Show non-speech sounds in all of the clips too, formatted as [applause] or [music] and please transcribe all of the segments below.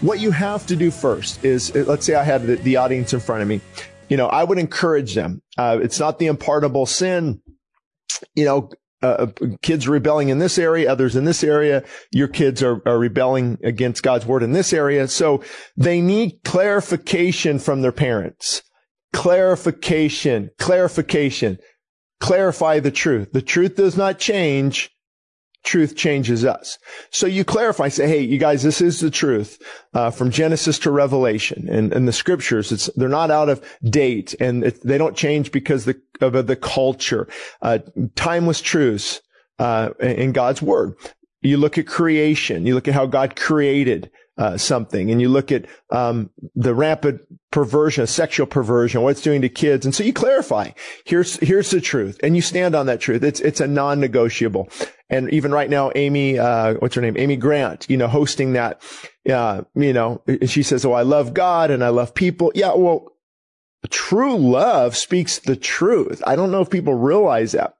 What you have to do first is, uh, let's say I had the, the audience in front of me. You know, I would encourage them. Uh, it's not the impartable sin. You know, uh, kids rebelling in this area, others in this area. Your kids are, are rebelling against God's word in this area. So they need clarification from their parents. Clarification, clarification, clarify the truth. The truth does not change. Truth changes us. So you clarify, say, hey, you guys, this is the truth, uh, from Genesis to Revelation and, and the scriptures. It's, they're not out of date and it, they don't change because the, of the culture. Uh, timeless truths, uh, in God's word. You look at creation. You look at how God created uh, something, and you look at um, the rampant perversion, sexual perversion, what it's doing to kids, and so you clarify. Here's here's the truth, and you stand on that truth. It's it's a non-negotiable. And even right now, Amy, uh, what's her name? Amy Grant, you know, hosting that. Uh, you know, she says, "Oh, I love God and I love people." Yeah, well, true love speaks the truth. I don't know if people realize that.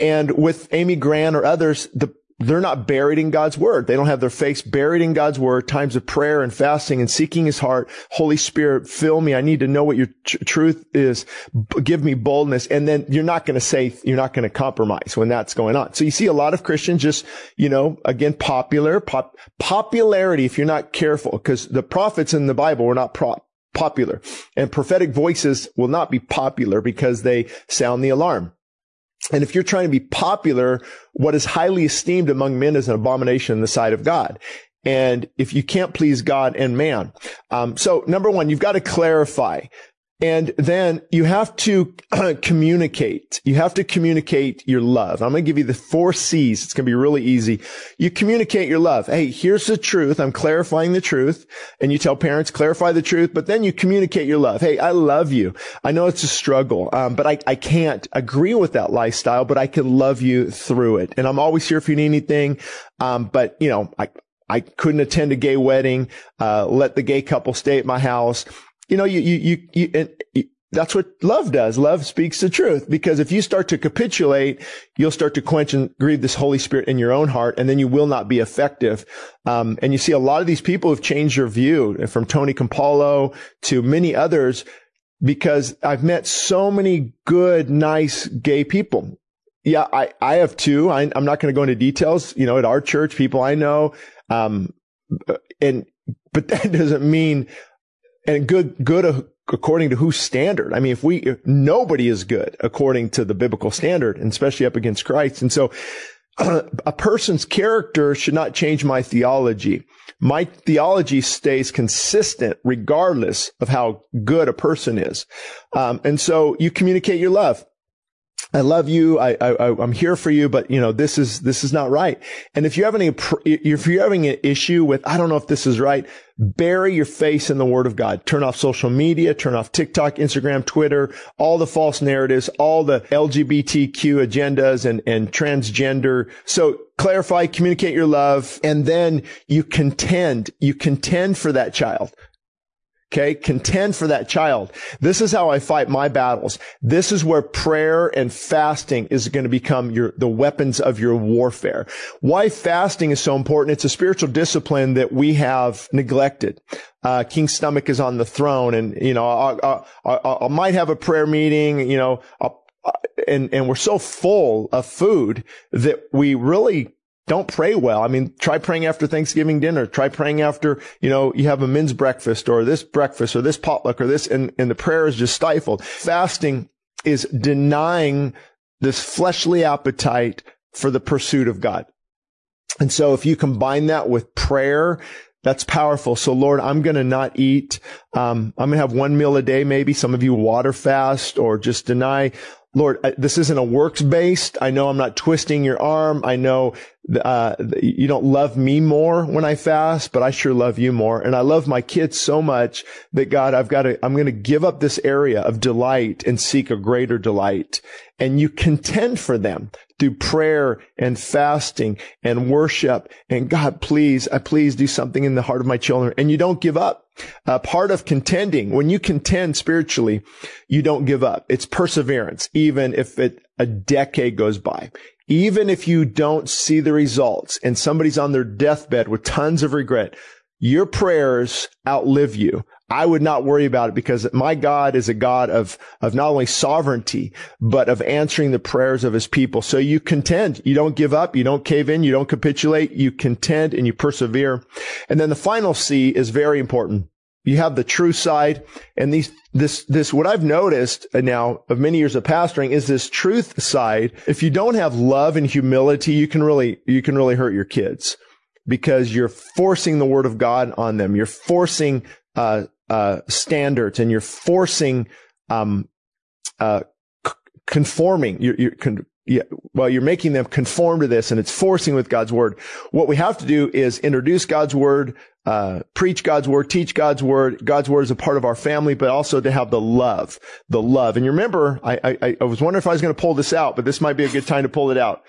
And with Amy Grant or others, the they're not buried in God's word. They don't have their face buried in God's word, times of prayer and fasting and seeking his heart. Holy Spirit, fill me. I need to know what your tr- truth is. B- give me boldness. And then you're not going to say, you're not going to compromise when that's going on. So you see a lot of Christians just, you know, again, popular, pop, popularity if you're not careful because the prophets in the Bible were not popular and prophetic voices will not be popular because they sound the alarm. And if you're trying to be popular, what is highly esteemed among men is an abomination in the sight of God. And if you can't please God and man, um, so number one, you've got to clarify. And then you have to [clears throat] communicate. You have to communicate your love. I'm going to give you the four C's. It's going to be really easy. You communicate your love. Hey, here's the truth. I'm clarifying the truth. And you tell parents, clarify the truth, but then you communicate your love. Hey, I love you. I know it's a struggle, um, but I, I can't agree with that lifestyle, but I can love you through it. And I'm always here if you need anything. Um, but you know, I, I couldn't attend a gay wedding, uh, let the gay couple stay at my house you know, you, you, you, you, you that's what love does. Love speaks the truth because if you start to capitulate, you'll start to quench and grieve this Holy Spirit in your own heart and then you will not be effective. Um, and you see a lot of these people have changed their view from Tony Campolo to many others because I've met so many good, nice gay people. Yeah, I, I have two. I, am not going to go into details, you know, at our church, people I know. Um, and, but [laughs] that doesn't mean and good, good according to whose standard? I mean, if we, if nobody is good according to the biblical standard, and especially up against Christ. And so [clears throat] a person's character should not change my theology. My theology stays consistent regardless of how good a person is. Um, and so you communicate your love. I love you. I, I, I'm here for you, but you know, this is, this is not right. And if you're having a, if you're having an issue with, I don't know if this is right, bury your face in the word of God. Turn off social media, turn off TikTok, Instagram, Twitter, all the false narratives, all the LGBTQ agendas and, and transgender. So clarify, communicate your love, and then you contend, you contend for that child. Okay. Contend for that child. This is how I fight my battles. This is where prayer and fasting is going to become your, the weapons of your warfare. Why fasting is so important. It's a spiritual discipline that we have neglected. Uh, King Stomach is on the throne and, you know, I, I, I might have a prayer meeting, you know, I'll, and, and we're so full of food that we really don't pray well. I mean, try praying after Thanksgiving dinner. Try praying after, you know, you have a men's breakfast or this breakfast or this potluck or this, and, and the prayer is just stifled. Fasting is denying this fleshly appetite for the pursuit of God. And so if you combine that with prayer, that's powerful. So Lord, I'm going to not eat. Um, I'm going to have one meal a day, maybe some of you water fast or just deny Lord, this isn't a works based. I know I'm not twisting your arm. I know uh, you don't love me more when I fast, but I sure love you more. And I love my kids so much that God, I've got to, I'm going to give up this area of delight and seek a greater delight. And you contend for them through prayer and fasting and worship. And God, please, I please do something in the heart of my children. And you don't give up. Uh, part of contending, when you contend spiritually, you don't give up. It's perseverance, even if it, a decade goes by. Even if you don't see the results and somebody's on their deathbed with tons of regret, your prayers outlive you. I would not worry about it because my God is a God of, of not only sovereignty, but of answering the prayers of his people. So you contend. You don't give up. You don't cave in. You don't capitulate. You contend and you persevere. And then the final C is very important. You have the true side and these, this, this, what I've noticed now of many years of pastoring is this truth side. If you don't have love and humility, you can really, you can really hurt your kids because you're forcing the word of God on them. You're forcing, uh, uh, standards and you're forcing, um, uh, conforming. You're, you're con- yeah, well, you're making them conform to this and it's forcing with God's word. What we have to do is introduce God's word, uh, preach God's word, teach God's word. God's word is a part of our family, but also to have the love, the love. And you remember, I, I, I was wondering if I was going to pull this out, but this might be a good time to pull it out.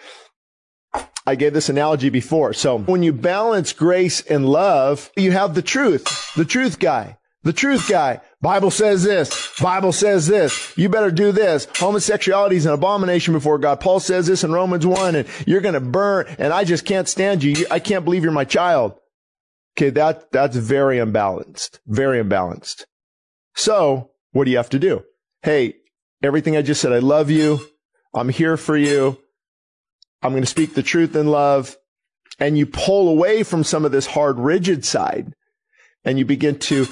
I gave this analogy before. So when you balance grace and love, you have the truth, the truth guy, the truth guy. Bible says this. Bible says this. You better do this. Homosexuality is an abomination before God. Paul says this in Romans 1 and you're going to burn and I just can't stand you. I can't believe you're my child. Okay. That, that's very unbalanced, very unbalanced. So what do you have to do? Hey, everything I just said, I love you. I'm here for you. I'm going to speak the truth in love. And you pull away from some of this hard, rigid side and you begin to,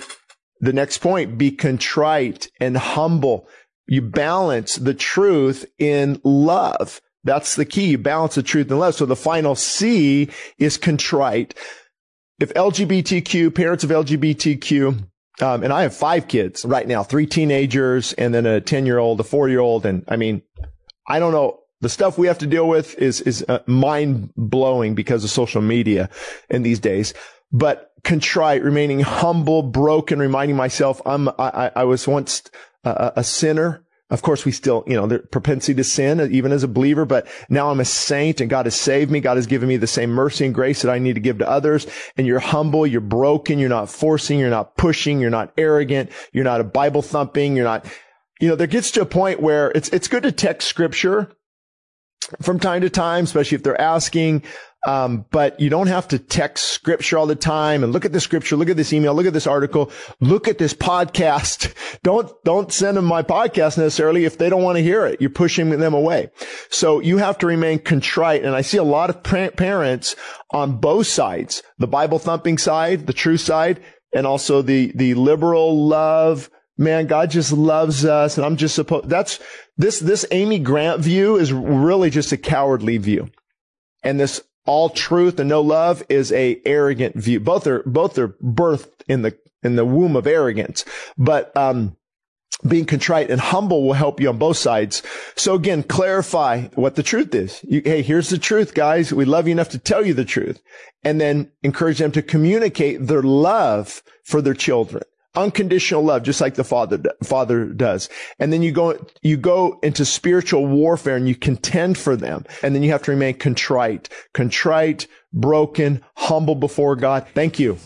the next point, be contrite and humble. You balance the truth in love. That's the key. You balance the truth and love. So the final C is contrite. If LGBTQ, parents of LGBTQ, um, and I have five kids right now, three teenagers and then a 10 year old, a four year old. And I mean, I don't know the stuff we have to deal with is is uh, mind blowing because of social media in these days. But contrite, remaining humble, broken, reminding myself I'm I, I was once uh, a, a sinner. Of course, we still, you know, the propensity to sin, even as a believer, but now I'm a saint and God has saved me. God has given me the same mercy and grace that I need to give to others. And you're humble, you're broken, you're not forcing, you're not pushing, you're not arrogant, you're not a Bible thumping, you're not, you know, there gets to a point where it's, it's good to text scripture from time to time, especially if they're asking. Um, but you don't have to text scripture all the time and look at the scripture, look at this email, look at this article, look at this podcast. [laughs] Don't, don't send them my podcast necessarily if they don't want to hear it. You're pushing them away. So you have to remain contrite. And I see a lot of parents on both sides, the Bible thumping side, the true side, and also the, the liberal love, man, God just loves us. And I'm just supposed, that's, this, this Amy Grant view is really just a cowardly view. And this all truth and no love is a arrogant view. Both are, both are birthed in the, in the womb of arrogance. But, um, being contrite and humble will help you on both sides. So again, clarify what the truth is. You, hey, here's the truth, guys. We love you enough to tell you the truth and then encourage them to communicate their love for their children unconditional love, just like the father, father does. And then you go, you go into spiritual warfare and you contend for them. And then you have to remain contrite, contrite, broken, humble before God. Thank you.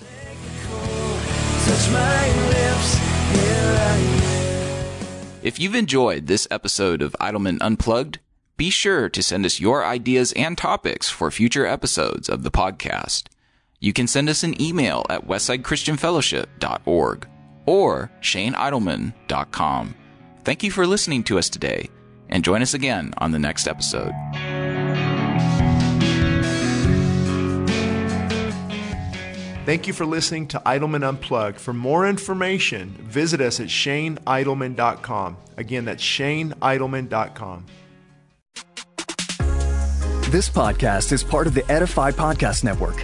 If you've enjoyed this episode of Idleman Unplugged, be sure to send us your ideas and topics for future episodes of the podcast. You can send us an email at westsidechristianfellowship.org or shaneidleman.com. Thank you for listening to us today, and join us again on the next episode. Thank you for listening to Idleman Unplugged. For more information, visit us at shaneidleman.com. Again, that's shaneidleman.com. This podcast is part of the Edify Podcast Network.